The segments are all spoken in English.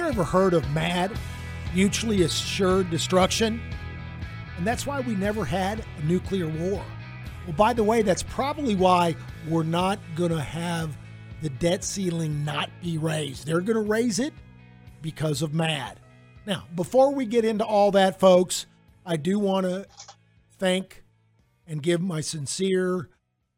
You ever heard of MAD, mutually assured destruction? And that's why we never had a nuclear war. Well, by the way, that's probably why we're not going to have the debt ceiling not be raised. They're going to raise it because of MAD. Now, before we get into all that, folks, I do want to thank and give my sincere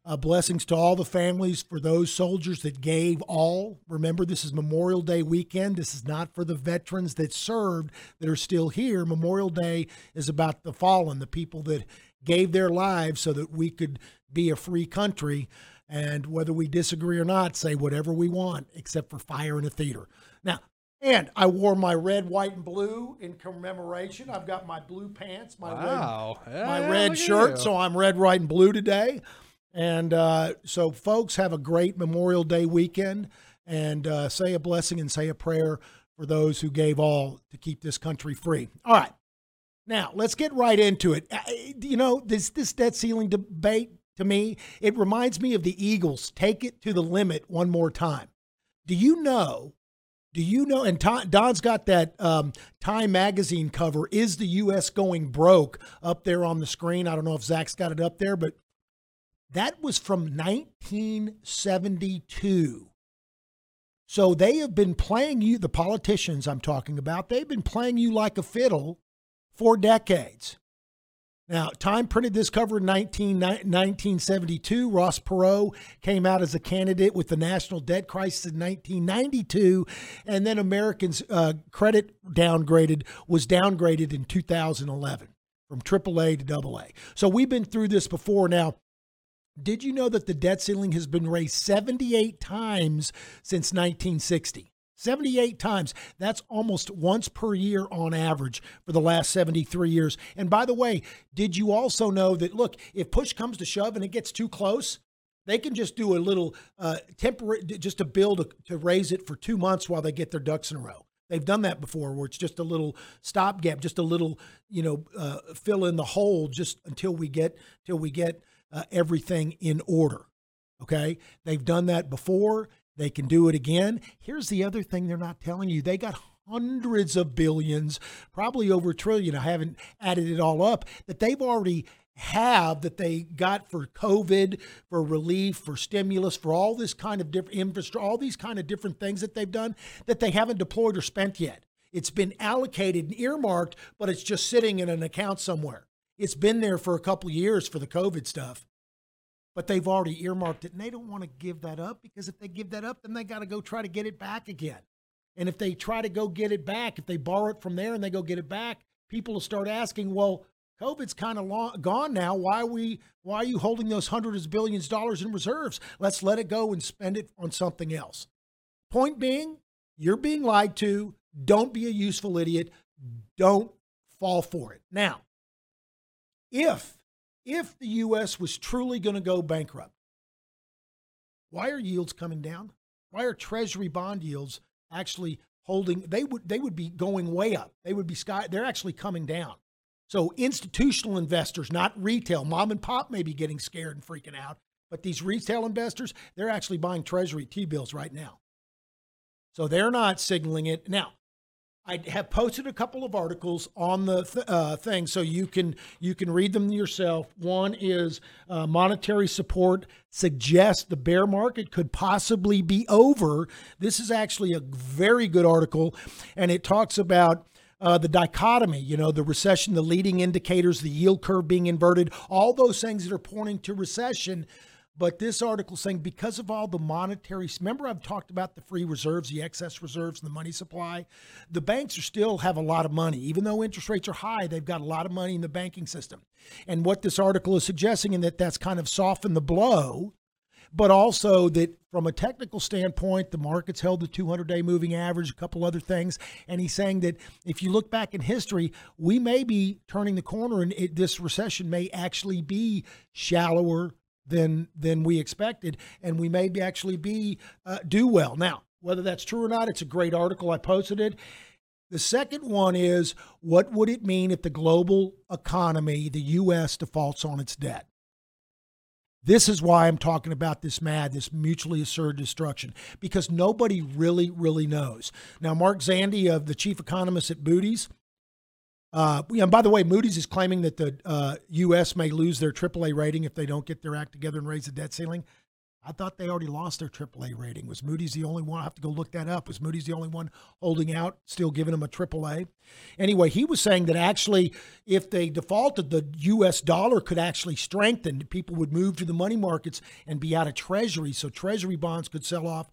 uh, blessings to all the families for those soldiers that gave all. Remember, this is Memorial Day weekend. This is not for the veterans that served that are still here. Memorial Day is about the fallen, the people that gave their lives so that we could be a free country. And whether we disagree or not, say whatever we want, except for fire in a theater. Now, and I wore my red, white, and blue in commemoration. I've got my blue pants, my red my red shirt. So I'm red, white, and blue today. And uh, so, folks, have a great Memorial Day weekend and uh, say a blessing and say a prayer for those who gave all to keep this country free. All right. Now, let's get right into it. Uh, You know, this, this debt ceiling debate to me, it reminds me of the Eagles. Take it to the limit one more time. Do you know do you know? And Don's got that um, Time magazine cover. Is the U.S. going broke up there on the screen? I don't know if Zach's got it up there, but that was from 1972. So they have been playing you, the politicians I'm talking about, they've been playing you like a fiddle for decades. Now, Time printed this cover in 19, 1972. Ross Perot came out as a candidate with the national debt crisis in 1992. And then Americans' uh, credit downgraded was downgraded in 2011 from AAA to AA. So we've been through this before. Now, did you know that the debt ceiling has been raised 78 times since 1960? 78 times. That's almost once per year on average for the last 73 years. And by the way, did you also know that, look, if push comes to shove and it gets too close, they can just do a little uh, temporary, just to build, a, to raise it for two months while they get their ducks in a row. They've done that before, where it's just a little stopgap, just a little, you know, uh, fill in the hole, just until we get till we get uh, everything in order. Okay, they've done that before. They can do it again. Here's the other thing they're not telling you: they got hundreds of billions, probably over a trillion. I haven't added it all up. That they've already have that they got for COVID, for relief, for stimulus, for all this kind of different infrastructure, all these kind of different things that they've done that they haven't deployed or spent yet. It's been allocated and earmarked, but it's just sitting in an account somewhere. It's been there for a couple years for the COVID stuff, but they've already earmarked it and they don't want to give that up because if they give that up, then they got to go try to get it back again. And if they try to go get it back, if they borrow it from there and they go get it back, people will start asking, well, COVID's kind of long, gone now. Why we? Why are you holding those hundreds of billions of dollars in reserves? Let's let it go and spend it on something else. Point being, you're being lied to. Don't be a useful idiot. Don't fall for it. Now, if if the U.S. was truly going to go bankrupt, why are yields coming down? Why are Treasury bond yields actually holding? They would they would be going way up. They would be sky. They're actually coming down. So institutional investors, not retail, mom and pop may be getting scared and freaking out, but these retail investors, they're actually buying Treasury T bills right now. So they're not signaling it now. I have posted a couple of articles on the th- uh, thing, so you can you can read them yourself. One is uh, monetary support suggests the bear market could possibly be over. This is actually a very good article, and it talks about. Uh, the dichotomy, you know, the recession, the leading indicators, the yield curve being inverted, all those things that are pointing to recession. But this article saying because of all the monetary, remember I've talked about the free reserves, the excess reserves, and the money supply. The banks are still have a lot of money, even though interest rates are high. They've got a lot of money in the banking system, and what this article is suggesting, and that that's kind of softened the blow, but also that from a technical standpoint, the market's held the 200 day moving average, a couple other things. And he's saying that if you look back in history, we may be turning the corner and it, this recession may actually be shallower than than we expected, and we may be actually be uh, do well. Now, whether that's true or not, it's a great article. I posted it. The second one is what would it mean if the global economy, the U.S., defaults on its debt? This is why I'm talking about this MAD, this mutually assured destruction, because nobody really, really knows. Now, Mark Zandi, of the chief economist at Moody's, uh, and by the way, Moody's is claiming that the uh, U.S. may lose their AAA rating if they don't get their act together and raise the debt ceiling. I thought they already lost their AAA rating. Was Moody's the only one? I have to go look that up. Was Moody's the only one holding out, still giving them a AAA? Anyway, he was saying that actually, if they defaulted, the U.S. dollar could actually strengthen. People would move to the money markets and be out of Treasury, so Treasury bonds could sell off,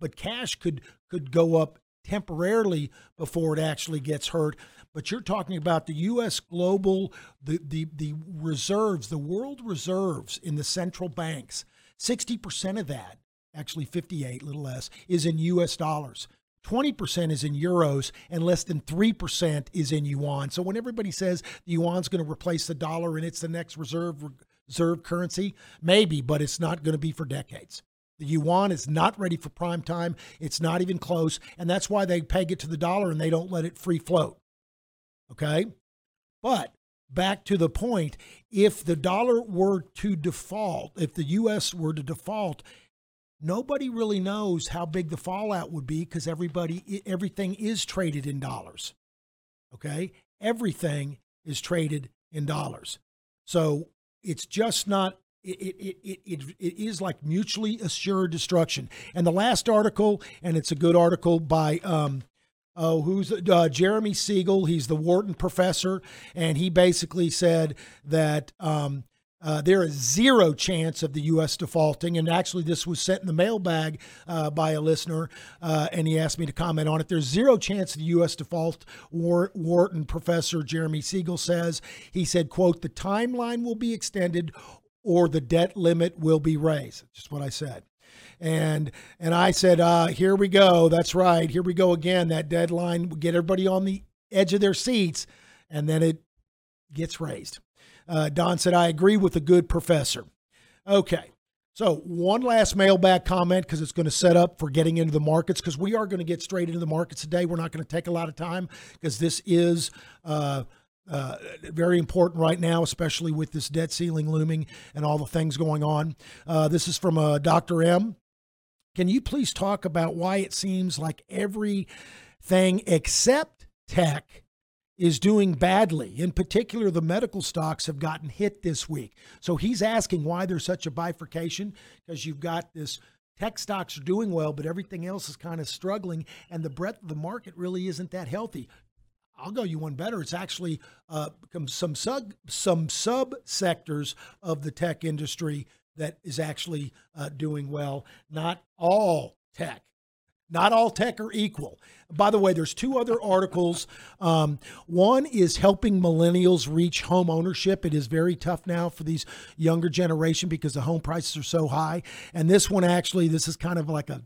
but cash could could go up temporarily before it actually gets hurt. But you're talking about the U.S. global, the the the reserves, the world reserves in the central banks 60% of that, actually 58, little less, is in US dollars. 20% is in euros and less than 3% is in yuan. So when everybody says the yuan's going to replace the dollar and it's the next reserve reserve currency, maybe, but it's not going to be for decades. The yuan is not ready for prime time. It's not even close, and that's why they peg it to the dollar and they don't let it free float. Okay? But back to the point if the dollar were to default, if the US were to default, nobody really knows how big the fallout would be because everybody everything is traded in dollars. Okay? Everything is traded in dollars. So it's just not it, it, it, it, it is like mutually assured destruction. And the last article, and it's a good article by um, Oh, who's uh, Jeremy Siegel? He's the Wharton professor, and he basically said that um, uh, there is zero chance of the U.S. defaulting. And actually, this was sent in the mailbag uh, by a listener, uh, and he asked me to comment on it. There's zero chance of the U.S. default. War- Wharton professor Jeremy Siegel says he said, "quote The timeline will be extended, or the debt limit will be raised." Just what I said and and I said, uh, "Here we go. That's right. Here we go again. That deadline get everybody on the edge of their seats, and then it gets raised." Uh, Don said, "I agree with a good professor." Okay. So, one last mailbag comment because it's going to set up for getting into the markets because we are going to get straight into the markets today. We're not going to take a lot of time because this is uh, uh, very important right now, especially with this debt ceiling looming and all the things going on. Uh, this is from uh, Dr. M. Can you please talk about why it seems like everything except tech is doing badly? In particular, the medical stocks have gotten hit this week. So he's asking why there's such a bifurcation because you've got this tech stocks are doing well, but everything else is kind of struggling, and the breadth of the market really isn't that healthy. I'll go you one better. It's actually uh, some sub some sub sectors of the tech industry that is actually uh, doing well. Not all tech. Not all tech are equal. By the way, there's two other articles. Um, one is helping millennials reach home ownership. It is very tough now for these younger generation because the home prices are so high. And this one actually, this is kind of like a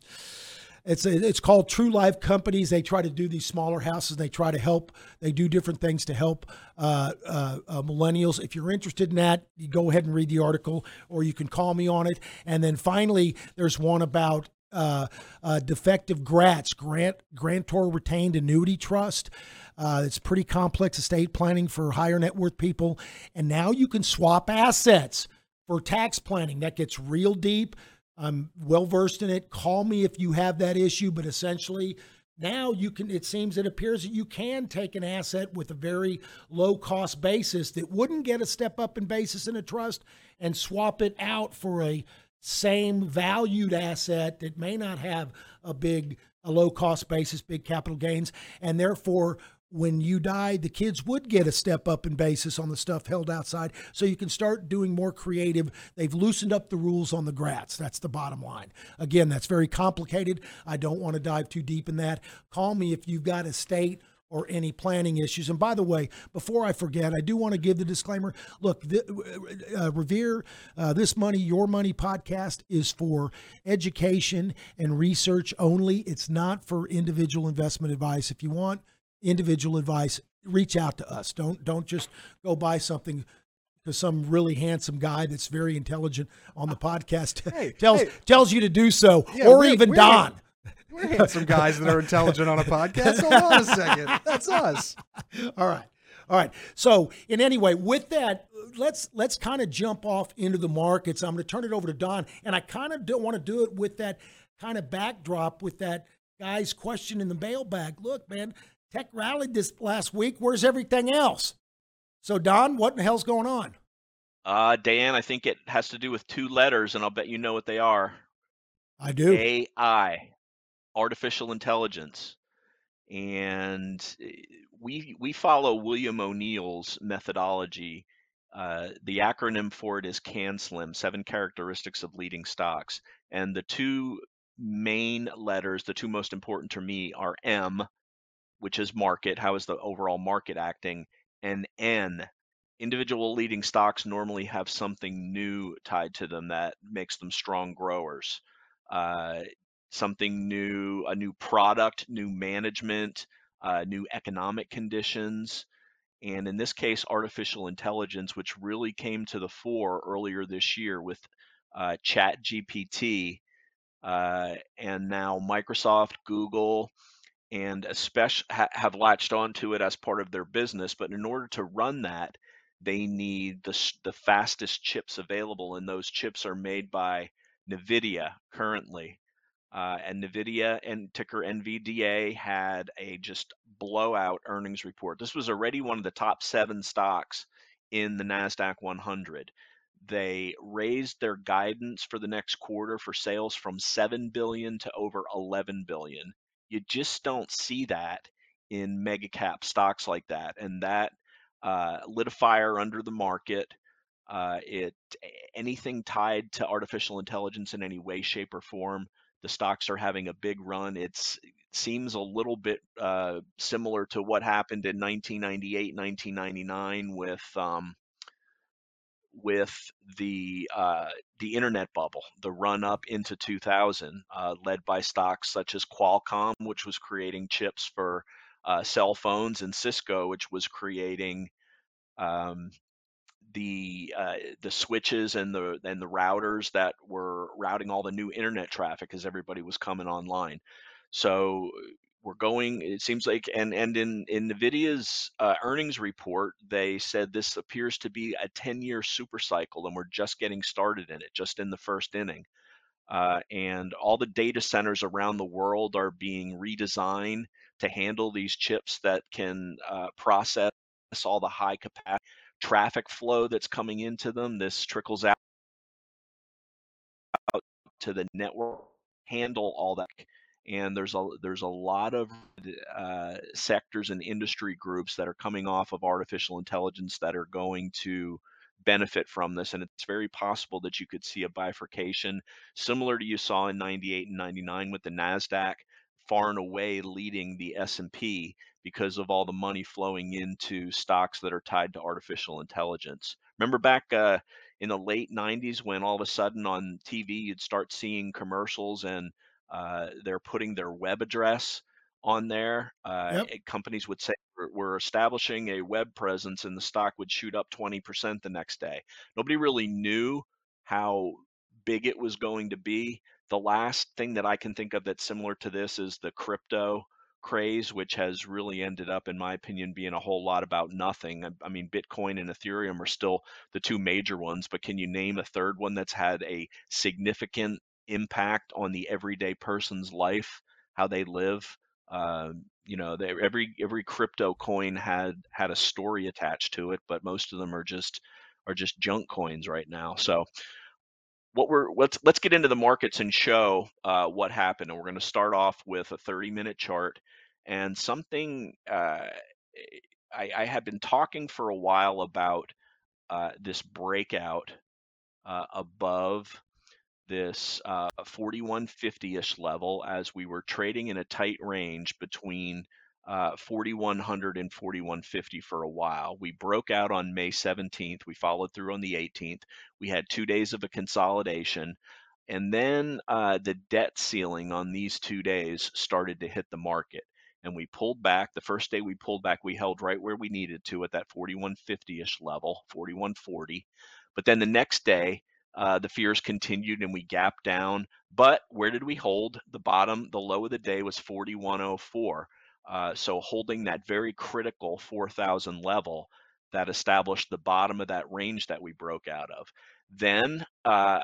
it's a, it's called True Life Companies. They try to do these smaller houses. They try to help. They do different things to help uh, uh, uh, millennials. If you're interested in that, you go ahead and read the article, or you can call me on it. And then finally, there's one about uh, uh, defective grants, grant grantor retained annuity trust. Uh, it's pretty complex estate planning for higher net worth people, and now you can swap assets for tax planning. That gets real deep. I'm well versed in it. Call me if you have that issue, but essentially, now you can it seems it appears that you can take an asset with a very low cost basis that wouldn't get a step up in basis in a trust and swap it out for a same valued asset that may not have a big a low cost basis big capital gains and therefore when you die, the kids would get a step up in basis on the stuff held outside. So you can start doing more creative. They've loosened up the rules on the grats. That's the bottom line. Again, that's very complicated. I don't want to dive too deep in that. Call me if you've got a state or any planning issues. And by the way, before I forget, I do want to give the disclaimer. Look, the, uh, Revere, uh, this money, your money podcast is for education and research only. It's not for individual investment advice. If you want individual advice, reach out to us. Don't don't just go buy something because some really handsome guy that's very intelligent on the podcast Hey, tells hey. tells you to do so, Yeah, or we're- even we're- Don. We're handsome guys that are intelligent on a podcast. Hold on a second. That's us. All right. All right. So, in any way, with that, let's let's kind of jump off into the markets. I'm going to turn it over to Don, and I kind of don't want to do it with that kind of backdrop with that guy's question in the mailbag. Look, man, tech rallied this last week. Where's everything else? So, Don, what in the hell's going on? Uh, Dan, I think it has to do with two letters, and I'll bet you know what they are. I do. AI, artificial intelligence, and eh, we we follow William O'Neill's methodology. Uh, the acronym for it is CANSLIM, Seven Characteristics of Leading Stocks, and the two main letters, the two most important to me, are M, which is market. How is the overall market acting? And N, individual leading stocks normally have something new tied to them that makes them strong growers. Uh, something new, a new product, new management, uh, new economic conditions. And in this case, artificial intelligence, which really came to the fore earlier this year with uh, Chat GPT, uh, and now Microsoft, Google, and especially ha- have latched onto it as part of their business. But in order to run that, they need the the fastest chips available, and those chips are made by NVIDIA currently. Uh, and NVIDIA and ticker NVDA had a just blowout earnings report. This was already one of the top seven stocks in the NASDAQ 100. They raised their guidance for the next quarter for sales from 7 billion to over 11 billion. You just don't see that in mega cap stocks like that. And that uh, lit a fire under the market. Uh, it anything tied to artificial intelligence in any way, shape, or form, the stocks are having a big run. It's it seems a little bit uh, similar to what happened in 1998, 1999 with um, with the uh, the internet bubble, the run up into 2000, uh, led by stocks such as Qualcomm, which was creating chips for uh, cell phones, and Cisco, which was creating um, the uh, the switches and the and the routers that were routing all the new internet traffic as everybody was coming online. So we're going. It seems like and and in in Nvidia's uh, earnings report, they said this appears to be a 10 year super cycle, and we're just getting started in it, just in the first inning. Uh, and all the data centers around the world are being redesigned to handle these chips that can uh, process all the high capacity traffic flow that's coming into them. This trickles out to the network, handle all that. And there's a there's a lot of uh, sectors and industry groups that are coming off of artificial intelligence that are going to benefit from this and it's very possible that you could see a bifurcation similar to you saw in 98 and 99 with the nasdaq far and away leading the s&p because of all the money flowing into stocks that are tied to artificial intelligence. Remember back uh, in the late 90s when all of a sudden on tv you'd start seeing commercials and uh, they're putting their web address on there. Uh, Yep. Companies would say we're, we're establishing a web presence, and the stock would shoot up 20% the next day. Nobody really knew how big it was going to be. The last thing that I can think of that's similar to this is the crypto craze, which has really ended up, in my opinion, being a whole lot about nothing. I, I mean, Bitcoin and Ethereum are still the two major ones, but can you name a third one that's had a significant impact on the everyday person's life, how they live? Um, you know, they, every every crypto coin had had a story attached to it, but most of them are just are just junk coins right now. So what we're let's let's get into the markets and show uh, what happened. And we're going to start off with a 30 minute chart and something uh, I, I have been talking for a while about uh, this breakout uh, above this uh, 4150-ish level as we were trading in a tight range between uh, 4100 and 4150 for a while. We broke out on May 17th. We followed through on the 18th. We had two days of a consolidation. And then uh, the debt ceiling on these two days started to hit the market. And we pulled back. The first day we pulled back, we held right where we needed to at that 4150 ish level, 4140. But then the next day, uh, the fears continued and we gapped down. But where did we hold? The bottom, the low of the day was 4104. Uh, so holding that very critical 4,000 level that established the bottom of that range that we broke out of. Then uh,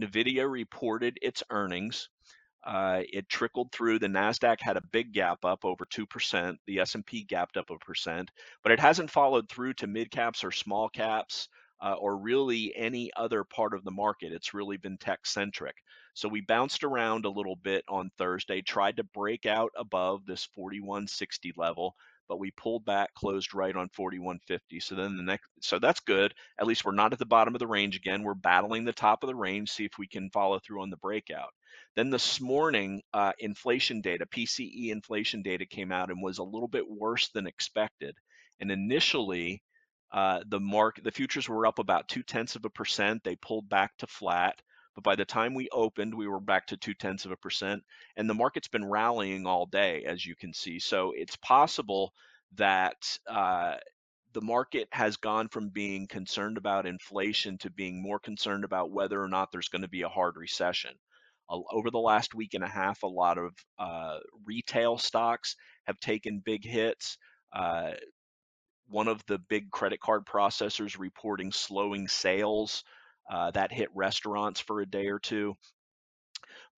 NVIDIA reported its earnings. Uh, it trickled through. The Nasdaq had a big gap up over two percent. The S&P gapped up a percent, but it hasn't followed through to mid caps or small caps uh, or really any other part of the market. It's really been tech centric. So we bounced around a little bit on Thursday, tried to break out above this 4160 level, but we pulled back, closed right on 4150. So then the next, so that's good. At least we're not at the bottom of the range again. We're battling the top of the range, see if we can follow through on the breakout. Then this morning, uh, inflation data, PCE inflation data came out and was a little bit worse than expected. And initially, uh, the mark, the futures were up about two tenths of a percent. They pulled back to flat, but by the time we opened, we were back to two tenths of a percent. And the market's been rallying all day, as you can see. So it's possible that uh, the market has gone from being concerned about inflation to being more concerned about whether or not there's going to be a hard recession. Over the last week and a half, a lot of uh, retail stocks have taken big hits. Uh, one of the big credit card processors reporting slowing sales. Uh, that hit restaurants for a day or two.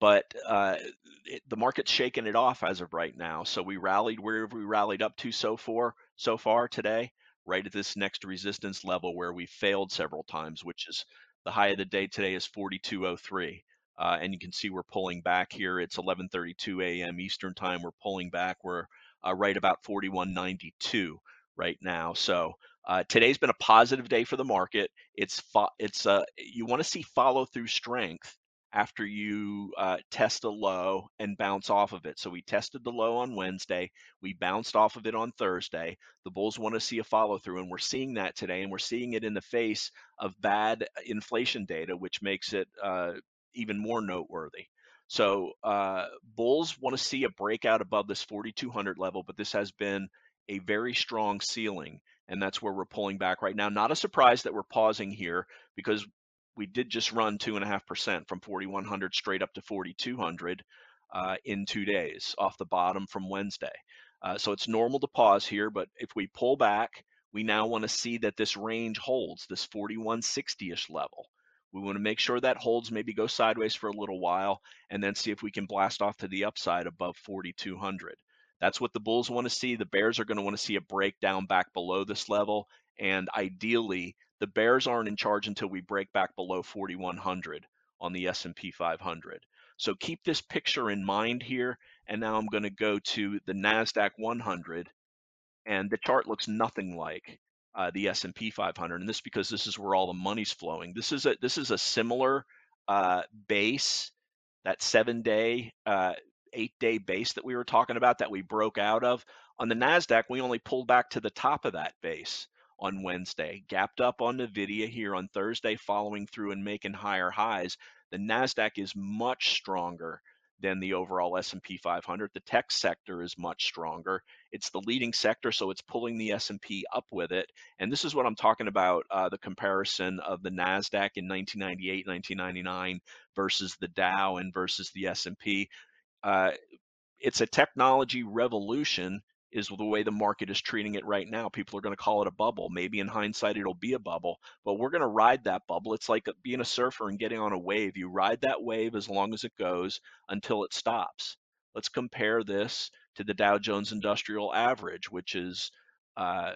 But uh, it, the market's shaking it off as of right now. So we rallied wherever we rallied up to so far so far today, right at this next resistance level where we failed several times, which is the high of the day today is 4203. Uh, and you can see we're pulling back here. It's 11:32 a.m. Eastern time. We're pulling back. We're uh, right about 4192 right now. So uh, today's been a positive day for the market. It's fo- it's uh, you want to see follow through strength after you uh, test a low and bounce off of it. So we tested the low on Wednesday. We bounced off of it on Thursday. The bulls want to see a follow through, and we're seeing that today, and we're seeing it in the face of bad inflation data, which makes it uh, even more noteworthy. So uh, bulls want to see a breakout above this 4,200 level, but this has been a very strong ceiling, and that's where we're pulling back right now. Not a surprise that we're pausing here because we did just run two and a half percent from 4,100 straight up to 4,200 uh, in two days off the bottom from Wednesday. Uh, so it's normal to pause here, but if we pull back, we now want to see that this range holds this 4160-ish level. We want to make sure that holds, maybe go sideways for a little while, and then see if we can blast off to the upside above 4200. That's what the Bulls want to see. The Bears are going to want to see a breakdown back below this level, and ideally, the Bears aren't in charge until we break back below 4100 on the S&P 500. So keep this picture in mind here. And now I'm going to go to the Nasdaq 100, and the chart looks nothing like uh, the S&P 500, and this because this is where all the money's flowing. This is a this is a similar uh, base, that seven day, uh, eight day base that we were talking about that we broke out of. On the Nasdaq, we only pulled back to the top of that base on Wednesday, gapped up on Nvidia here on Thursday, following through and making higher highs. The Nasdaq is much stronger than the overall S&P 500. The tech sector is much stronger. It's the leading sector, so it's pulling the S&P up with it. And this is what I'm talking about: uh, the comparison of the Nasdaq in 1998, 1999 versus the Dow and versus the S&P. Uh, it's a technology revolution is the way the market is treating it right now. People are going to call it a bubble. Maybe in hindsight, it'll be a bubble, but we're going to ride that bubble. It's like being a surfer and getting on a wave. You ride that wave as long as it goes until it stops. Let's compare this to the Dow Jones Industrial Average, which is uh,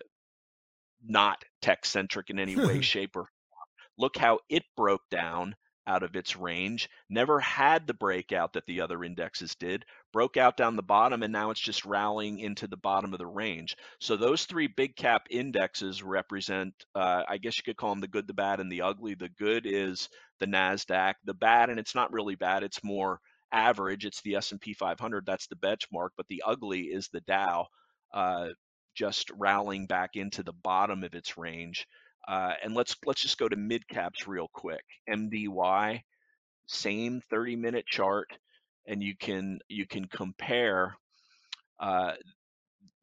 not tech centric in any way, shape, or form. Look how it broke down out of its range, never had the breakout that the other indexes did, broke out down the bottom, and now it's just rallying into the bottom of the range. So those three big cap indexes represent, uh, I guess you could call them the good, the bad, and the ugly. The good is the Nasdaq. The bad, and it's not really bad; it's more average. It's the S&P 500. That's the benchmark. But the ugly is the Dow, uh, just rallying back into the bottom of its range. Uh, and let's let's just go to mid caps real quick. MDY, same 30 minute chart, and you can you can compare. Uh,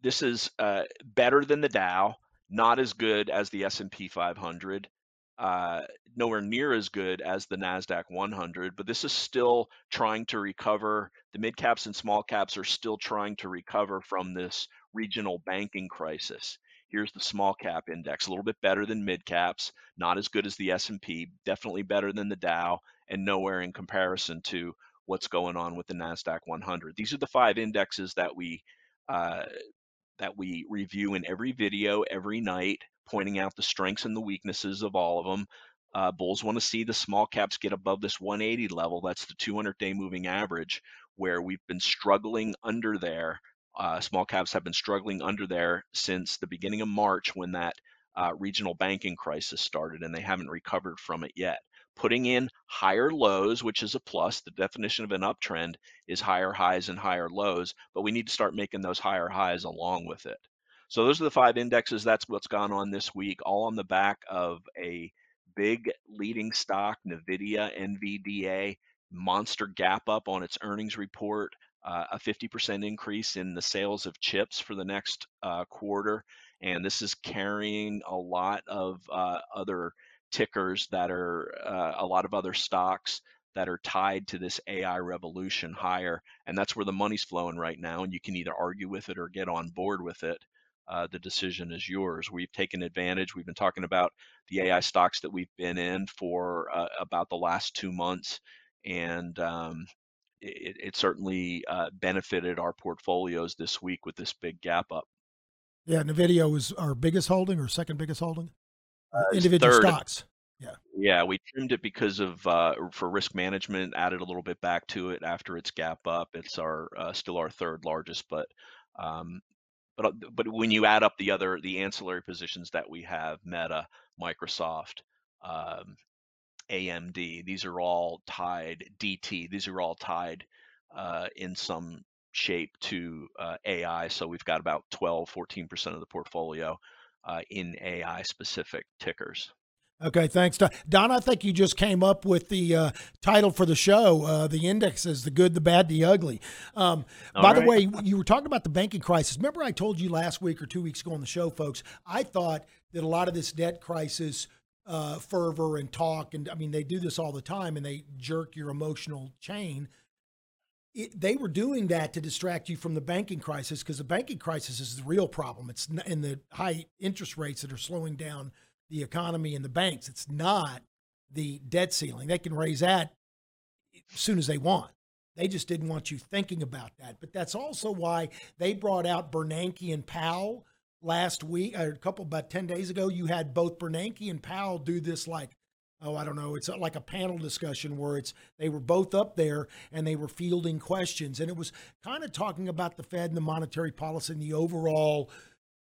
this is uh, better than the Dow, not as good as the S&P 500, uh, nowhere near as good as the Nasdaq 100. But this is still trying to recover. The mid caps and small caps are still trying to recover from this regional banking crisis. Here's the small cap index, a little bit better than mid caps, not as good as the S&P, definitely better than the Dow, and nowhere in comparison to what's going on with the Nasdaq 100. These are the five indexes that we uh, that we review in every video every night, pointing out the strengths and the weaknesses of all of them. Uh, bulls want to see the small caps get above this 180 level. That's the 200 day moving average, where we've been struggling under there uh, small caps have been struggling under there since the beginning of March when that uh, regional banking crisis started, and they haven't recovered from it yet. Putting in higher lows, which is a plus, the definition of an uptrend is higher highs and higher lows, but we need to start making those higher highs along with it. So, those are the five indexes. That's what's gone on this week, all on the back of a big leading stock, NVIDIA, NVDA, monster gap up on its earnings report uh, a 50% increase in the sales of chips for the next uh, quarter. And this is carrying a lot of uh, other tickers that are uh, a lot of other stocks that are tied to this AI revolution higher. And that's where the money's flowing right now. And you can either argue with it or get on board with it. Uh, the decision is yours. We've taken advantage. We've been talking about the AI stocks that we've been in for uh, about the last two months. And um, it, it certainly uh, benefited our portfolios this week with this big gap up. Yeah, Nvidia was our biggest holding or second biggest holding. Uh, Individual third. stocks. Yeah, Yeah, we trimmed it because of uh, for risk management. Added a little bit back to it after its gap up. It's our uh, still our third largest, but um, but uh, but when you add up the other the ancillary positions that we have, Meta, Microsoft, um, AMD. These are all tied, DT, these are all tied uh, in some shape to uh, AI. So we've got about 12, 14% of the portfolio uh, in AI specific tickers. Okay, thanks, Don. Don, I think you just came up with the uh, title for the show. Uh, the indexes: the good, the bad, the ugly. Um, by the way, you were talking about the banking crisis. Remember, I told you last week or two weeks ago on the show, folks. I thought that a lot of this debt crisis uh, fervor and talk, and I mean, they do this all the time, and they jerk your emotional chain. It, they were doing that to distract you from the banking crisis because the banking crisis is the real problem. It's in the high interest rates that are slowing down the economy and the banks. It's not the debt ceiling. They can raise that as soon as they want. They just didn't want you thinking about that. But that's also why they brought out Bernanke and Powell last week, a couple about 10 days ago. You had both Bernanke and Powell do this like, oh, I don't know, it's like a panel discussion where it's they were both up there and they were fielding questions. And it was kind of talking about the Fed and the monetary policy and the overall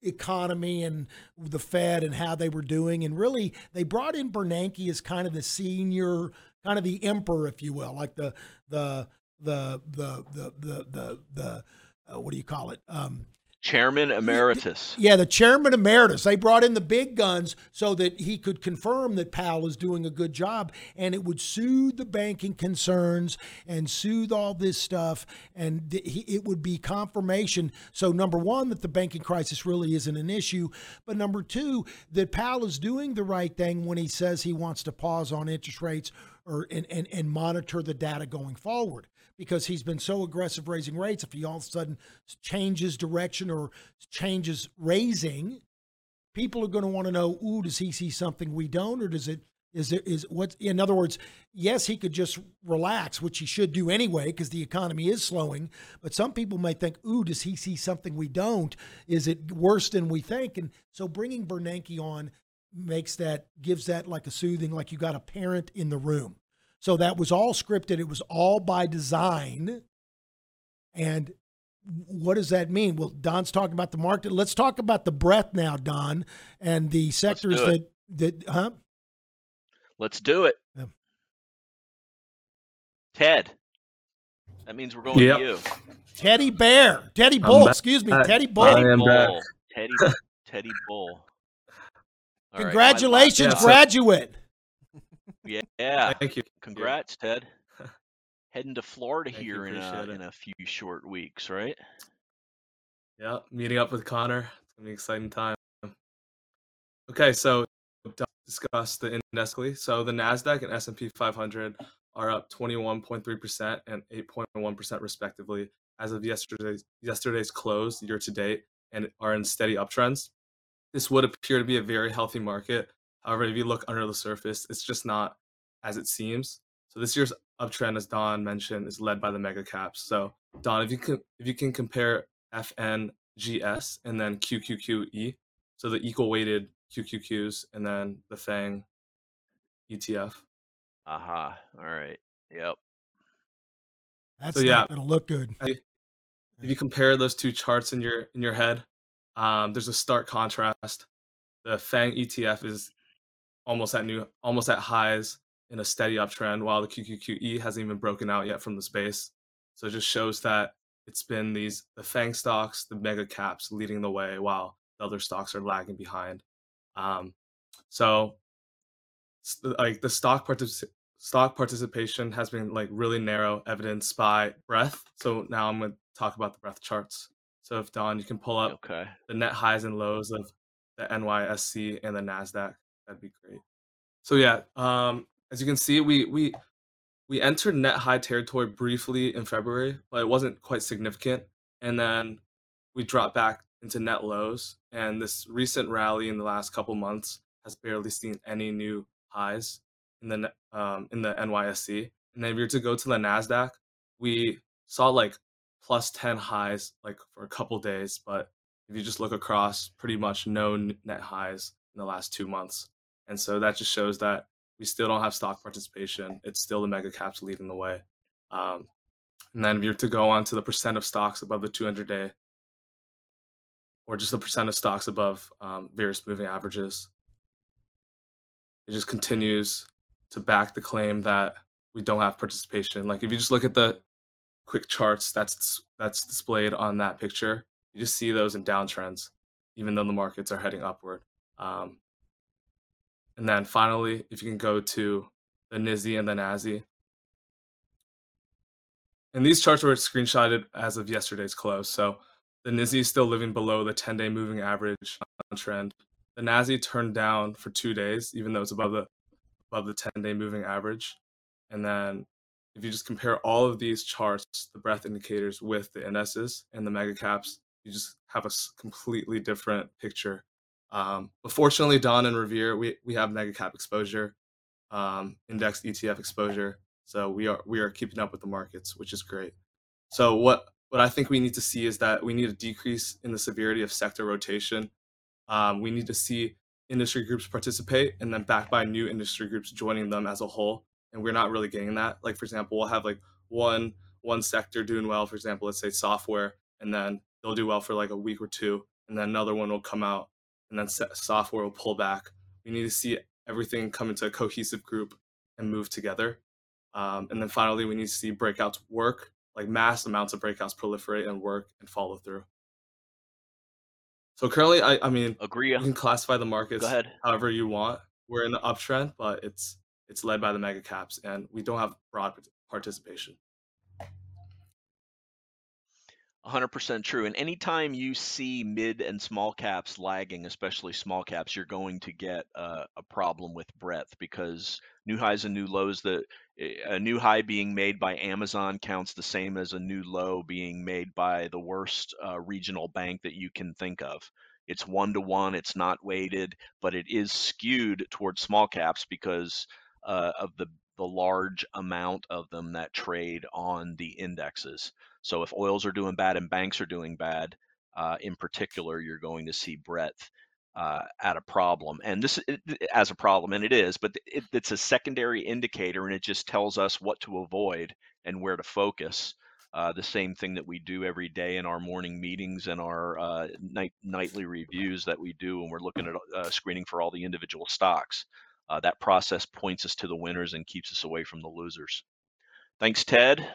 economy and the Fed and how they were doing. And really, they brought in Bernanke as kind of the senior, kind of the emperor, if you will, like the the the the the the the, the uh, what do you call it? Um, Chairman Emeritus. yeah, the chairman emeritus. They brought in the big guns so that he could confirm that Powell is doing a good job and it would soothe the banking concerns and soothe all this stuff. And it would be confirmation. So, number one, that the banking crisis really isn't an issue. But number two, that Powell is doing the right thing when he says he wants to pause on interest rates or and, and, and monitor the data going forward because he's been so aggressive raising rates. If he all of a sudden changes direction or changes raising, people are going to want to know, ooh, does he see something we don't, or does it? Is it is what in other words, yes, he could just relax, which he should do anyway because the economy is slowing. But some people may think, "Ooh, does he see something we don't? Is it worse than we think?" And so bringing Bernanke on makes that gives that like a soothing, like you got a parent in the room. So that was all scripted. It was all by design. And what does that mean? Well, Don's talking about the market. Let's talk about the breadth now, Don, and the sectors that that huh? Let's do it. Yeah. Ted. That means we're going Yep. to you. Teddy Bear, Teddy Bull. Excuse me, I- Teddy I Bull. am. Bull. Teddy Teddy Bull. All right, my Congratulations, laptop- graduate. Yeah, yeah. Thank you. Congrats, Ted. Heading to Florida Thank here in uh, a, it. in a few short weeks, right? Yeah, meeting up with Connor. It's gonna be an exciting time. Okay, so discuss the index. So the Nasdaq and S and P 500 are up 21.3% and 8.1% respectively as of yesterday's yesterday's close year to date, and are in steady uptrends. This would appear to be a very healthy market. However, if you look under the surface, it's just not as it seems. So this year's uptrend, as Don mentioned, is led by the mega caps. So Don, if you can if you can compare FNGS and then QQQE, so the equal weighted QQQs and then the FANG ETF. Aha. All right. Yep. That's So, yeah. not gonna look good. If you compare those two charts in your in your head, um, there's a stark contrast. The FANG ETF is almost at new almost at highs in a steady uptrend, while the QQQE hasn't even broken out yet from the space. So it just shows that it's been these the FANG stocks, the mega caps leading the way, while the other stocks are lagging behind. Um, so like the stock particip- stock participation has been like really narrow, evidenced by breadth. So now I'm going to talk about the breadth charts. So if Don, you can pull up Okay. the net highs and lows of the NYSE and the Nasdaq, that'd be great. So yeah, um, as you can see, we we we entered net high territory briefly in February, but it wasn't quite significant, and then we dropped back into net lows. And this recent rally in the last couple months has barely seen any new highs in the um, in the NYSE. And then if you're to go to the Nasdaq, we saw like plus 10 highs like for a couple days, but if you just look across, pretty much no net highs in the last two months. And so that just shows that we still don't have stock participation. It's still the mega caps leading the way. Um, and then if you're to go on to the percent of stocks above the 200 day, or just the percent of stocks above um, various moving averages, it just continues to back the claim that we don't have participation. Like if you just look at the quick charts that's that's displayed on that picture, you just see those in downtrends, even though the markets are heading upward. Um, and then finally, if you can go to the NYSI and the NASI. And these charts were screenshotted as of yesterday's close. So the NYSI is still living below the 10 day moving average on trend. The NASI turned down for two days, even though it's above the above the 10 day moving average. And then if you just compare all of these charts, the breadth indicators with the indices and the mega caps, you just have a completely different picture. Um, but fortunately, Don and Revere, we, we have mega cap exposure, um, indexed ETF exposure. So we are we are keeping up with the markets, which is great. So what what I think we need to see is that we need a decrease in the severity of sector rotation. Um, we need to see industry groups participate and then backed by new industry groups joining them as a whole. And we're not really getting that. Like for example, we'll have like one one sector doing well. For example, let's say software, and then they'll do well for like a week or two, and then another one will come out, and then software will pull back. We need to see everything come into a cohesive group and move together. Um, and then finally, we need to see breakouts work, like mass amounts of breakouts proliferate and work and follow through. So currently, I, I mean, Agree. you can classify the markets however you want. We're in the uptrend, but it's it's led by the mega caps, and we don't have broad participation. 100% true. And anytime you see mid and small caps lagging, especially small caps, you're going to get a problem with breadth because new highs and new lows, the eh, a new high being made by Amazon counts the same as a new low being made by the worst uh, regional bank that you can think of. It's one to one. It's not weighted, but it is skewed towards small caps because uh, of the the large amount of them that trade on the indexes. So if oils are doing bad and banks are doing bad, uh, in particular, you're going to see breadth uh, at a problem. And this it, as a problem, and it is, but it, it's a secondary indicator, and it just tells us what to avoid and where to focus. Uh, the same thing that we do every day in our morning meetings and our uh, night, nightly reviews that we do when we're looking at uh, screening for all the individual stocks. Uh, that process points us to the winners and keeps us away from the losers. Thanks, Ted.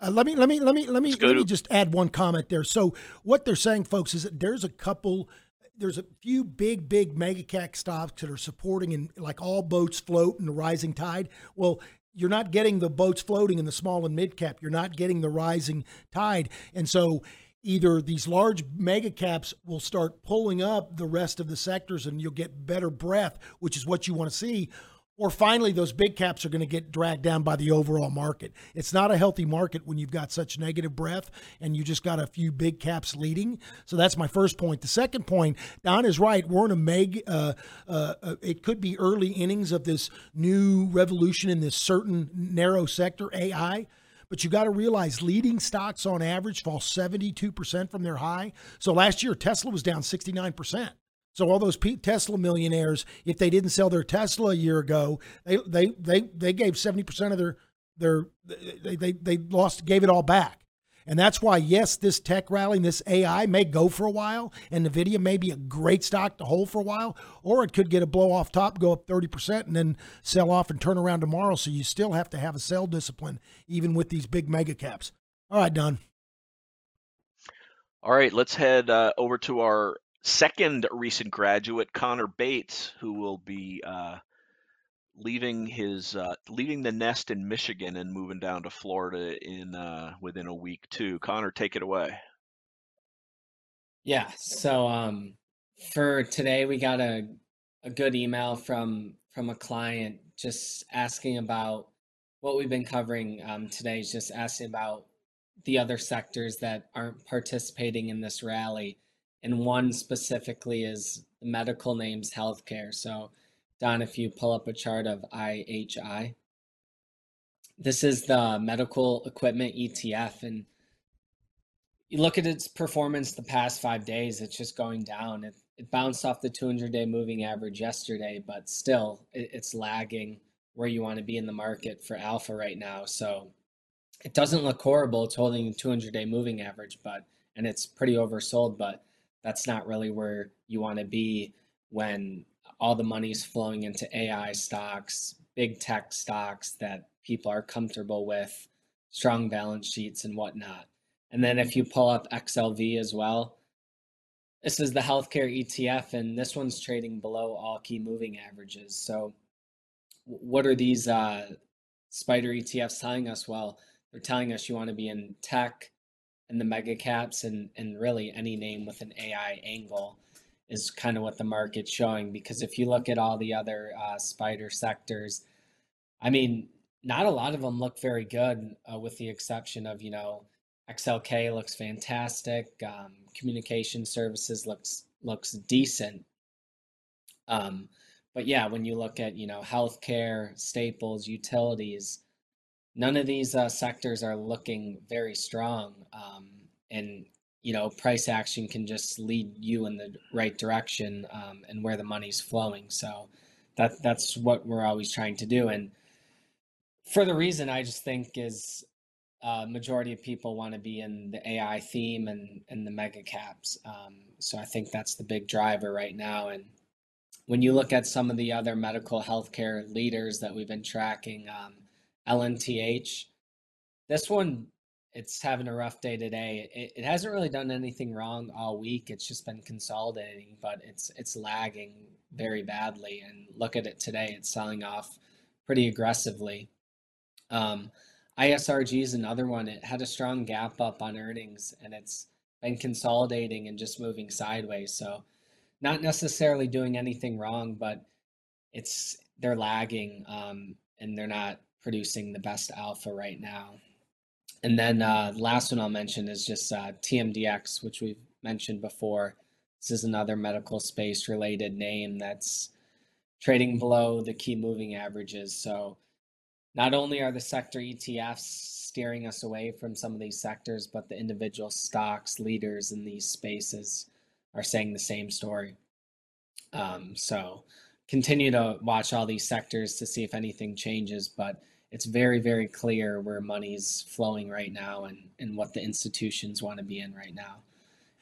Uh, let me let me let me let me let me to- just add one comment there. So what they're saying, folks, is that there's a couple, there's a few big big mega cap stocks that are supporting and like all boats float in the rising tide. Well, you're not getting the boats floating in the small and mid cap. You're not getting the rising tide, and so either these large mega caps will start pulling up the rest of the sectors, and you'll get better breadth, which is what you want to see or finally those big caps are going to get dragged down by the overall market. It's not a healthy market when you've got such negative breadth and you just got a few big caps leading. So that's my first point. The second point, Don is right. We're in a meg. Uh, uh, uh, it could be early innings of this new revolution in this certain narrow sector, AI. But you got to realize leading stocks on average fall 72% from their high. So last year, Tesla was down 69%. So all those Tesla millionaires, if they didn't sell their Tesla a year ago, they they they they gave seventy percent of their their they, they they lost gave it all back. And that's why, yes, this tech rally and this AI may go for a while, and NVIDIA may be a great stock to hold for a while, or it could get a blow off top, go up 30%, and then sell off and turn around tomorrow. So you still have to have a sell discipline, even with these big mega caps. All right, Don. All right, let's head uh, over to our second recent graduate, Connor Bates, who will be uh, leaving his uh, leaving the nest in Michigan and moving down to Florida in uh, within a week too. Connor, take it away. Yeah, so um for today we got a a good email from from a client just asking about what we've been covering um today is just asking about the other sectors that aren't participating in this rally. And one specifically is medical names healthcare. So Don, if you pull up a chart of IHI, this is the medical equipment ETF and you look at its performance the past five days, it's just going down. It, it bounced off the 200 day moving average yesterday, but still, it, it's lagging where you want to be in the market for alpha right now. So it doesn't look horrible. It's holding the 200 day moving average, but and it's pretty oversold, but that's not really where you want to be when all the money's flowing into AI stocks, big tech stocks that people are comfortable with, strong balance sheets and whatnot. And then if you pull up XLV as well, this is the healthcare ETF, and this one's trading below all key moving averages. So, what are these uh, spider ETFs telling us? Well, they're telling us you want to be in tech and the mega caps, and and really any name with an AI angle is kind of what the market's showing. Because if you look at all the other uh, spider sectors, I mean, not a lot of them look very good, uh, with the exception of you know XLK looks fantastic. Um, communication services looks looks decent. Um, but yeah, when you look at you know healthcare, staples, utilities, none of these uh, sectors are looking very strong. Um, and you know, price action can just lead you in the right direction um, and where the money's flowing. So that that's what we're always trying to do. And for the reason I just think is uh, majority of people want to be in the AI theme and, and the mega caps. Um, so I think that's the big driver right now. And when you look at some of the other medical healthcare leaders that we've been tracking, um, LNTH, this one, it's having a rough day today. It, it hasn't really done anything wrong all week. It's just been consolidating, but it's it's lagging very badly. And look at it today; it's selling off pretty aggressively. Um, ISRG is another one. It had a strong gap up on earnings and it's been consolidating and just moving sideways. So, not necessarily doing anything wrong, but it's they're lagging um, and they're not producing the best alpha right now. And then uh, last one I'll mention is just uh, TMDX, which we've mentioned before. This is another medical space related name that's trading below the key moving averages. So not only are the sector ETFs steering us away from some of these sectors, but the individual stocks, leaders in these spaces are saying the same story. Um, so continue to watch all these sectors to see if anything changes, but it's very, very clear where money's flowing right now and, and what the institutions want to be in right now.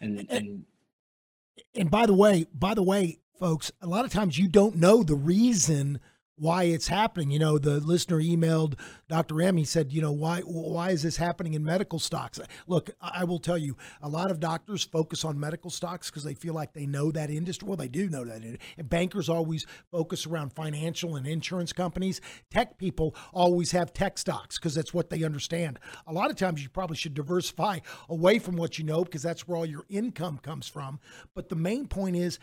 And, and And by the way, by the way, folks, a lot of times you don't know the reason why it's happening. You know, the listener emailed Dr. M. He said, you know, why why is this happening in medical stocks? Look, I will tell you, a lot of doctors focus on medical stocks because they feel like they know that industry. Well, they do know that. And bankers always focus around financial and insurance companies. Tech people always have tech stocks because that's what they understand. A lot of times you probably should diversify away from what you know because that's where all your income comes from. But the main point is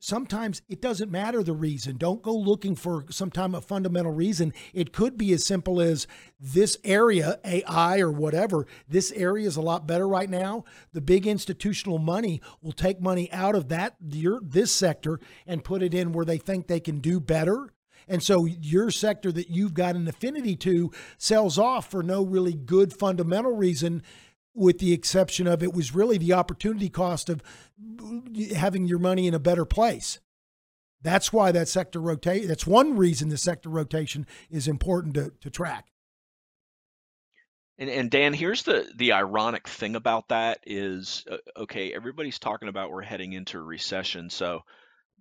sometimes it doesn't matter the reason. Don't go looking for sometime a fundamental reason. It could be as simple as this area, AI or whatever, this area is a lot better right now. The big institutional money will take money out of that your this sector and put it in where they think they can do better. And so your sector that you've got an affinity to sells off for no really good fundamental reason with the exception of it was really the opportunity cost of having your money in a better place. That's why that sector rotate. That's one reason the sector rotation is important to, to track. And, and Dan, here's the the ironic thing about that is, uh, okay, everybody's talking about we're heading into a recession, so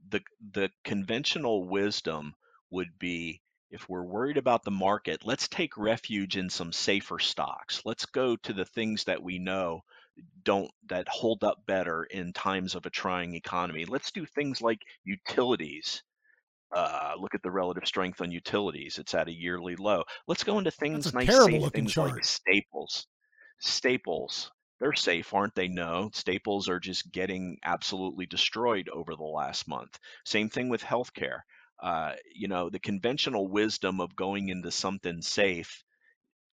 the the conventional wisdom would be if we're worried about the market, let's take refuge in some safer stocks. Let's go to the things that we know don't that hold up better in times of a trying economy. Let's do things like utilities. Uh, look at the relative strength on utilities; it's at a yearly low. Let's go into things, nice safe things like chart. staples. Staples, they're safe, aren't they? No, staples are just getting absolutely destroyed over the last month. Same thing with healthcare. Uh, you know, the conventional wisdom of going into something safe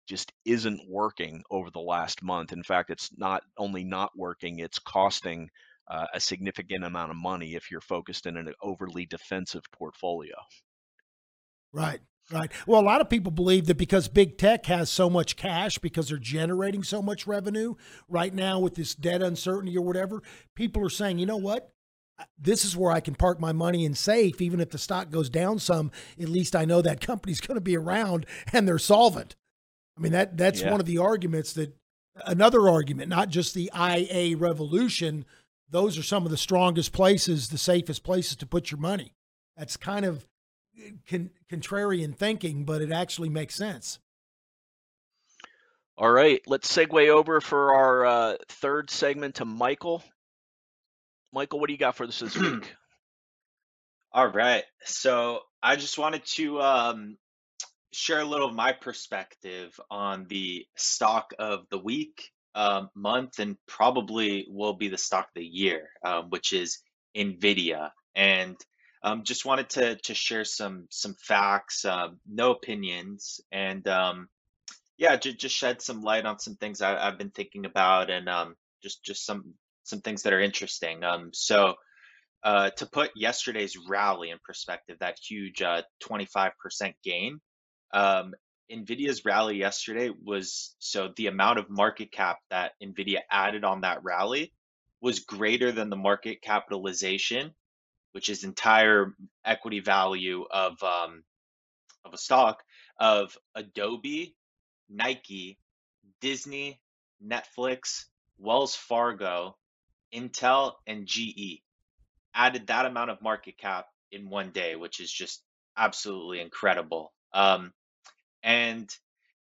just isn't working over the last month. In fact, it's not only not working, it's costing uh, a significant amount of money if you're focused in an overly defensive portfolio. Right. Right. Well, a lot of people believe that because big tech has so much cash because they're generating so much revenue right now with this debt uncertainty or whatever, people are saying, you know what? This is where I can park my money in safe. Even if the stock goes down some, at least I know that company's going to be around and they're solvent. I mean, that that's Yeah. one of the arguments that another argument, not just the IA revolution. Those are some of the strongest places, the safest places to put your money. That's kind of con- contrarian thinking, but it actually makes sense. All right, let's segue over for our uh, third segment to Michael. Michael, what do you got for us this week? All right. So I just wanted to um, share a little of my perspective on the stock of the week, um, month, and probably will be the stock of the year, um, which is NVIDIA. And um, just wanted to to share some some facts, um, no opinions, and um, yeah, ju- just shed some light on some things I, I've been thinking about, and um, just just some some things that are interesting. Um, so uh, to put yesterday's rally in perspective, that huge uh, 25% gain, um, NVIDIA's rally yesterday was so the amount of market cap that NVIDIA added on that rally was greater than the market capitalization, which is entire equity value of um, of a stock of Adobe, Nike, Disney, Netflix, Wells Fargo, Intel, and GE added that amount of market cap in one day, which is just absolutely incredible. Um, and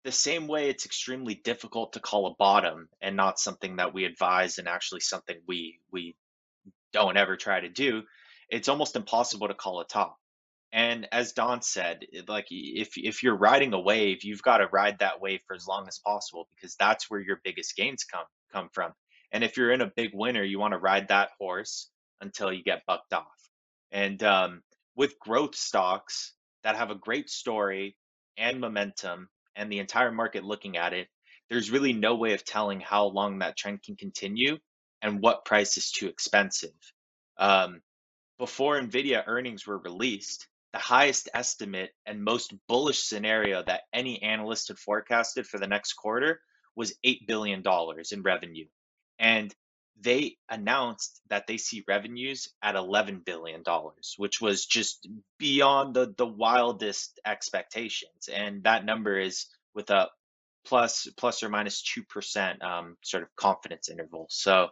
the same way, it's extremely difficult to call a bottom and not something that we advise and actually something we we don't ever try to do. It's almost impossible to call a top. And as Don said, like if if you're riding a wave, you've got to ride that wave for as long as possible because that's where your biggest gains come come from. And if you're in a big winner, you want to ride that horse until you get bucked off. And um, with growth stocks that have a great story and momentum, and the entire market looking at it, there's really no way of telling how long that trend can continue and what price is too expensive. Um, before NVIDIA earnings were released, the highest estimate and most bullish scenario that any analyst had forecasted for the next quarter was $8 billion in revenue. And they announced that they see revenues at $11 billion, which was just beyond the, the wildest expectations. And that number is with a plus plus or minus 2% um, sort of confidence interval. So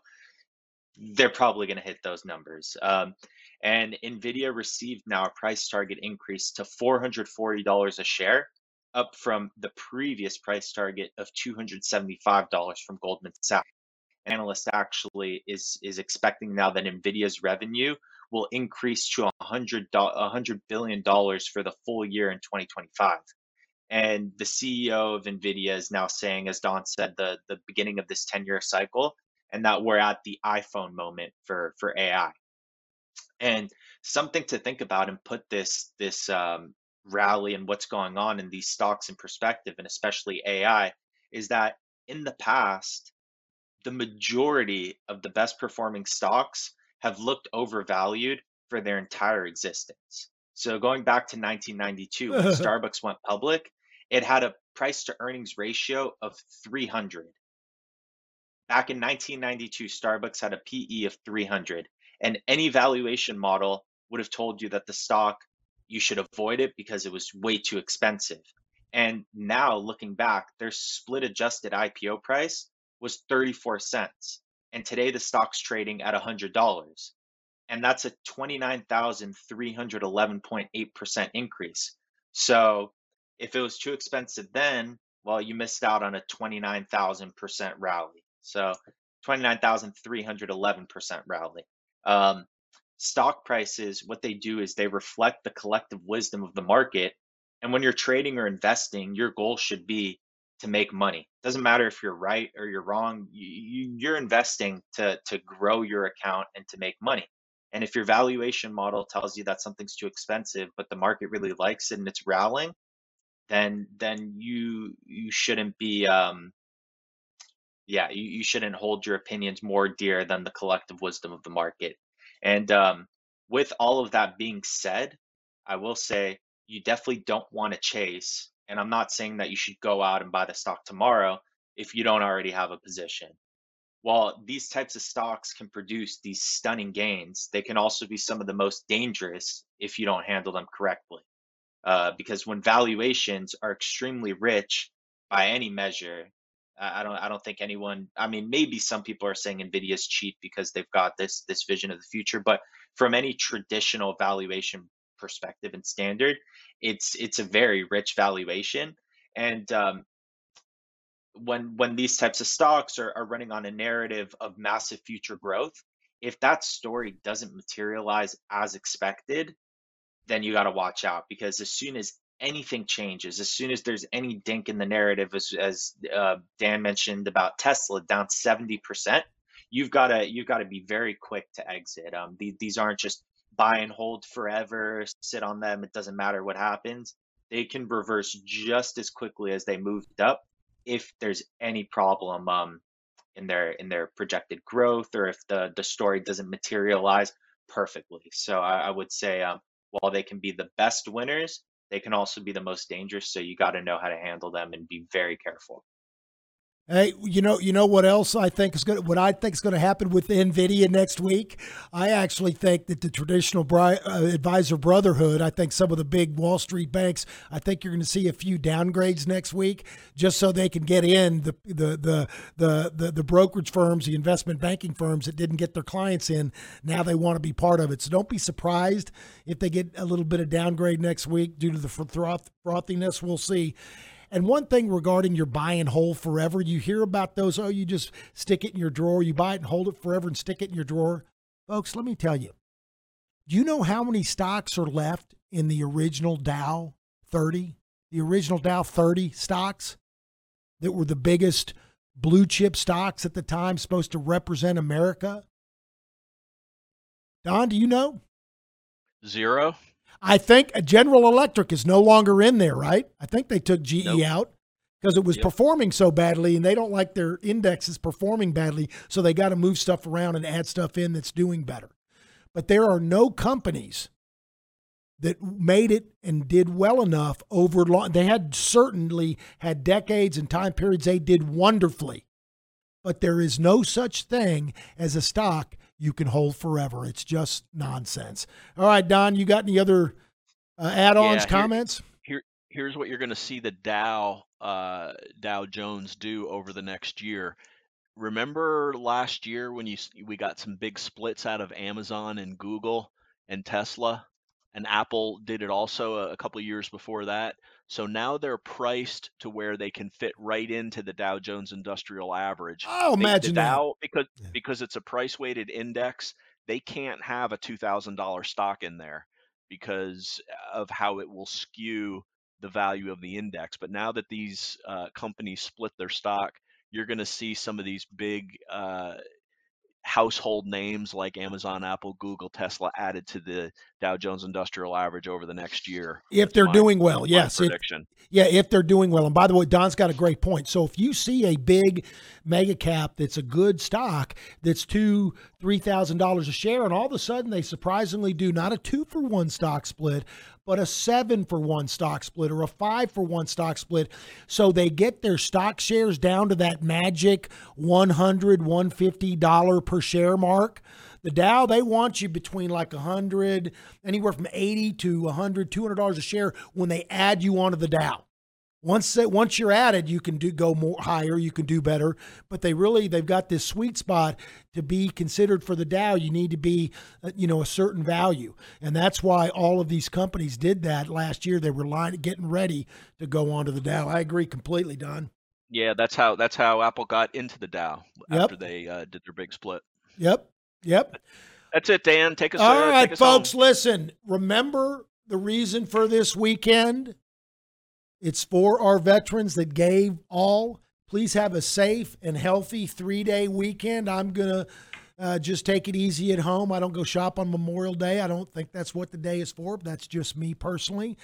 they're probably going to hit those numbers. Um, and NVIDIA received now a price target increase to $440 a share, up from the previous price target of $275 from Goldman Sachs. Analyst actually is is expecting now that NVIDIA's revenue will increase to $100, $100 billion for the full year in 2025. And the CEO of NVIDIA is now saying, as Don said, the, the beginning of this 10 year cycle, and that we're at the iPhone moment for, for AI. And something to think about and put this this um, rally and what's going on in these stocks in perspective, and especially AI, is that in the past, the majority of the best performing stocks have looked overvalued for their entire existence. So going back to 1992 when Starbucks went public, it had a price to earnings ratio of 300. Back in 1992, Starbucks had a PE of 300, and any valuation model would have told you that the stock you should avoid it because it was way too expensive. And now looking back, their split adjusted IPO price was 34 cents. And today the stock's trading at $100. And that's a 29,311.8% increase. So if it was too expensive then, well, you missed out on a 29,000% rally. So 29,311% rally. Um, stock prices, what they do is they reflect the collective wisdom of the market. And when you're trading or investing, your goal should be to make money. Doesn't matter if you're right or you're wrong. You, you're investing to to grow your account and to make money. And if your valuation model tells you that something's too expensive, but the market really likes it and it's rallying, then then you you shouldn't be um, yeah you, you shouldn't hold your opinions more dear than the collective wisdom of the market. And um, with all of that being said, I will say you definitely don't want to chase and I'm not saying that you should go out and buy the stock tomorrow if you don't already have a position. While these types of stocks can produce these stunning gains, they can also be some of the most dangerous if you don't handle them correctly. Uh, because when valuations are extremely rich by any measure, I don't I don't think anyone I mean maybe some people are saying Nvidia's cheap because they've got this this vision of the future, but from any traditional valuation perspective and standard, it's it's a very rich valuation. And um, when when these types of stocks are, are running on a narrative of massive future growth, if that story doesn't materialize as expected, then you got to watch out because as soon as anything changes, as soon as there's any dink in the narrative, as, as uh, Dan mentioned about Tesla down 70%, you've got to you've got to be very quick to exit. Um, the, these aren't just buy and hold forever, sit on them. It doesn't matter what happens. They can reverse just as quickly as they moved up if there's any problem um, in their in their projected growth or if the the story doesn't materialize perfectly. So I, I would say um, while they can be the best winners, they can also be the most dangerous. So you got to know how to handle them and be very careful. Hey, you know, you know what else I think is going what I think is going to happen with Nvidia next week. I actually think that the traditional bri- uh, advisor brotherhood. I think some of the big Wall Street banks. I think you're going to see a few downgrades next week, just so they can get in the the the the the, the brokerage firms, the investment banking firms that didn't get their clients in. Now they want to be part of it. So don't be surprised if they get a little bit of downgrade next week due to the froth- frothiness. We'll see. And one thing regarding your buy and hold forever, you hear about those, oh, you just stick it in your drawer, you buy it and hold it forever and stick it in your drawer. Folks, let me tell you, do you know how many stocks are left in the original Dow 30? The original Dow 30 stocks that were the biggest blue chip stocks at the time, supposed to represent America? Don, do you know? Zero. I think General Electric is no longer in there, right? I think they took GE Nope. out because it was Yep. performing so badly and they don't like their indexes performing badly. So they got to move stuff around and add stuff in that's doing better. but there are no companies that made it and did well enough over long. They had certainly had decades and time periods they did wonderfully, but there is no such thing as a stock you can hold forever. It's just nonsense. All right, Don, you got any other uh, add-ons, Yeah, comments? Here, here's what you're going to see the Dow uh, Dow Jones do over the next year. Remember last year when you we got some big splits out of Amazon and Google and Tesla, and Apple did it also a, a couple years before that. So now they're priced to where they can fit right into the Dow Jones Industrial Average. Oh, They- imagine the that. Dow because because it's a price weighted index, they can't have a two thousand dollar stock in there because of how it will skew the value of the index. But now that these uh, companies split their stock, you're going to see some of these big uh, household names like Amazon, Apple, Google, Tesla added to the Dow Jones Industrial Average over the next year. If they're my- doing well, yes. If- prediction. yeah, if they're doing well. And by the way, Don's got a great point. So if you see a big mega cap that's a good stock that's two, three thousand dollars a share, and all of a sudden they surprisingly do not a two for one stock split, but a seven for one stock split or a five for one stock split. So they get their stock shares down to that magic 100 150 dollar per share mark. The Dow, they want you between like 100, anywhere from 80 to 100, 200 dollars a share when they add you onto the Dow. Once that once you're added, you can do go more higher, you can do better. But they really they've got this sweet spot to be considered for the Dow. You need to be, uh, you know, a certain value, and that's why all of these companies did that last year. They were line, getting ready to go onto the Dow. I agree completely, Don. Yeah, that's how that's how Apple got into the Dow Yep. after they uh, did their big split. Yep, yep. That's it, Dan. Take us. All uh, right, us home. folks, listen. Remember the reason for this weekend? It's for our veterans that gave all. Please have a safe and healthy three day weekend. I'm going to uh, just take it easy at home. I don't go shop on Memorial Day. I don't think that's what the day is for. That's just me personally.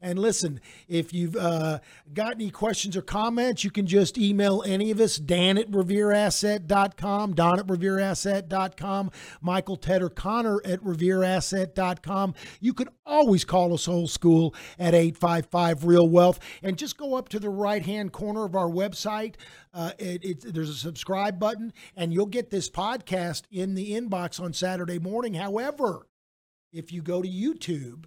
And listen, if you've uh, got any questions or comments, you can just email any of us, Dan at revereasset.com, Don at revereasset.com, Michael, Ted, or Connor at revereasset.com. You can always call us old school at 855 Real Wealth. And just go up to the right hand corner of our website. Uh, it, it, there's a subscribe button, and you'll get this podcast in the inbox on Saturday morning. However, if you go to YouTube,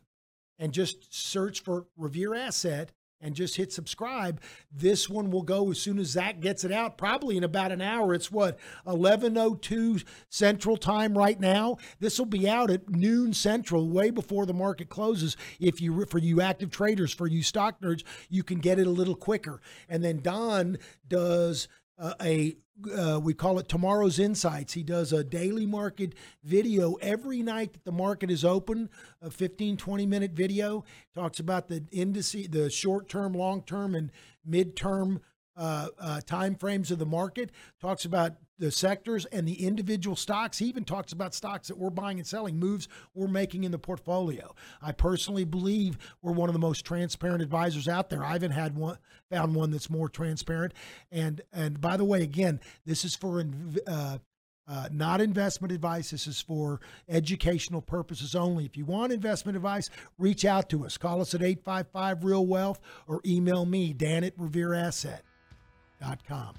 and just search for Revere Asset and just hit subscribe. This one will go as soon as Zach gets it out, probably in about an hour. It's what, 11.02 Central Time right now? This will be out at noon Central, way before the market closes. If you, for you active traders, for you stock nerds, you can get it a little quicker. And then Don does uh, a uh, we call it tomorrow's insights. He does a daily market video every night that the market is open a 15 20 minute video. Talks about the indice the short term long term and mid term uh, uh, time frames of the market. Talks about the sectors and the individual stocks he even talks about stocks that we're buying and selling moves we're making in the portfolio i personally believe we're one of the most transparent advisors out there i haven't had one found one that's more transparent and and by the way again this is for uh, uh, not investment advice. This is for educational purposes only. If you want investment advice, reach out to us. Call us at 855 Real Wealth or email me, Dan at revereasset.com.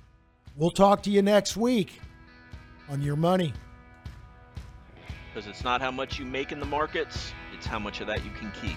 We'll talk to you next week on your money. Because it's not how much you make in the markets; it's how much of that you can keep.